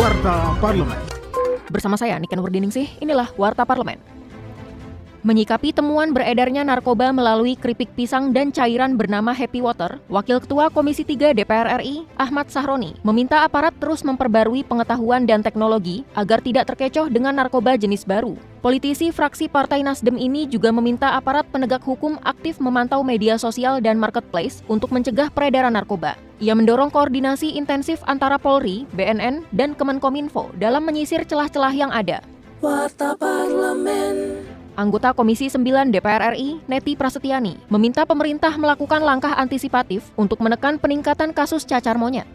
Warta Parlemen. Bersama saya Niken Wardiningsih, inilah Warta Parlemen. Menyikapi temuan beredarnya narkoba melalui keripik pisang dan cairan bernama Happy Water, Wakil Ketua Komisi 3 DPR RI, Ahmad Sahroni, meminta aparat terus memperbarui pengetahuan dan teknologi agar tidak terkecoh dengan narkoba jenis baru. Politisi fraksi Partai Nasdem ini juga meminta aparat penegak hukum aktif memantau media sosial dan marketplace untuk mencegah peredaran narkoba. Ia mendorong koordinasi intensif antara Polri, BNN, dan Kemenkominfo dalam menyisir celah-celah yang ada. Warta Parlemen. Anggota Komisi 9 DPR RI, Neti Prasetyani, meminta pemerintah melakukan langkah antisipatif untuk menekan peningkatan kasus cacar monyet.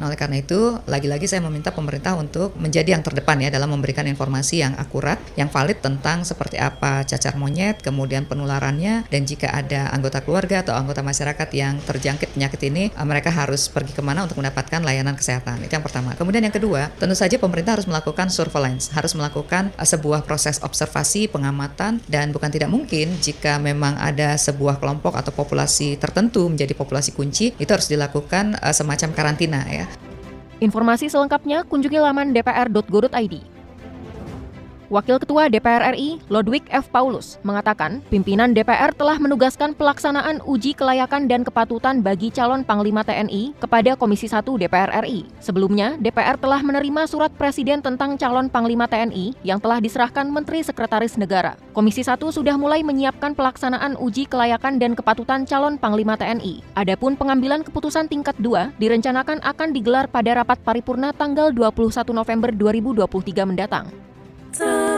Nah, oleh karena itu, lagi-lagi saya meminta pemerintah untuk menjadi yang terdepan ya dalam memberikan informasi yang akurat, yang valid tentang seperti apa cacar monyet, kemudian penularannya, dan jika ada anggota keluarga atau anggota masyarakat yang terjangkit penyakit ini, eh, mereka harus pergi ke mana untuk mendapatkan layanan kesehatan. Itu yang pertama. Kemudian yang kedua, tentu saja pemerintah harus melakukan surveillance, harus melakukan eh, sebuah proses observasi, pengamatan, dan bukan tidak mungkin jika memang ada sebuah kelompok atau populasi tertentu menjadi populasi kunci, itu harus dilakukan uh, semacam karantina ya. Informasi selengkapnya kunjungi laman dpr.go.id. Wakil Ketua DPR RI, Lodwig F. Paulus, mengatakan pimpinan DPR telah menugaskan pelaksanaan uji kelayakan dan kepatutan bagi calon Panglima TNI kepada Komisi 1 DPR RI. Sebelumnya, DPR telah menerima surat Presiden tentang calon Panglima TNI yang telah diserahkan Menteri Sekretaris Negara. Komisi 1 sudah mulai menyiapkan pelaksanaan uji kelayakan dan kepatutan calon Panglima TNI. Adapun pengambilan keputusan tingkat 2 direncanakan akan digelar pada rapat paripurna tanggal 21 November 2023 mendatang.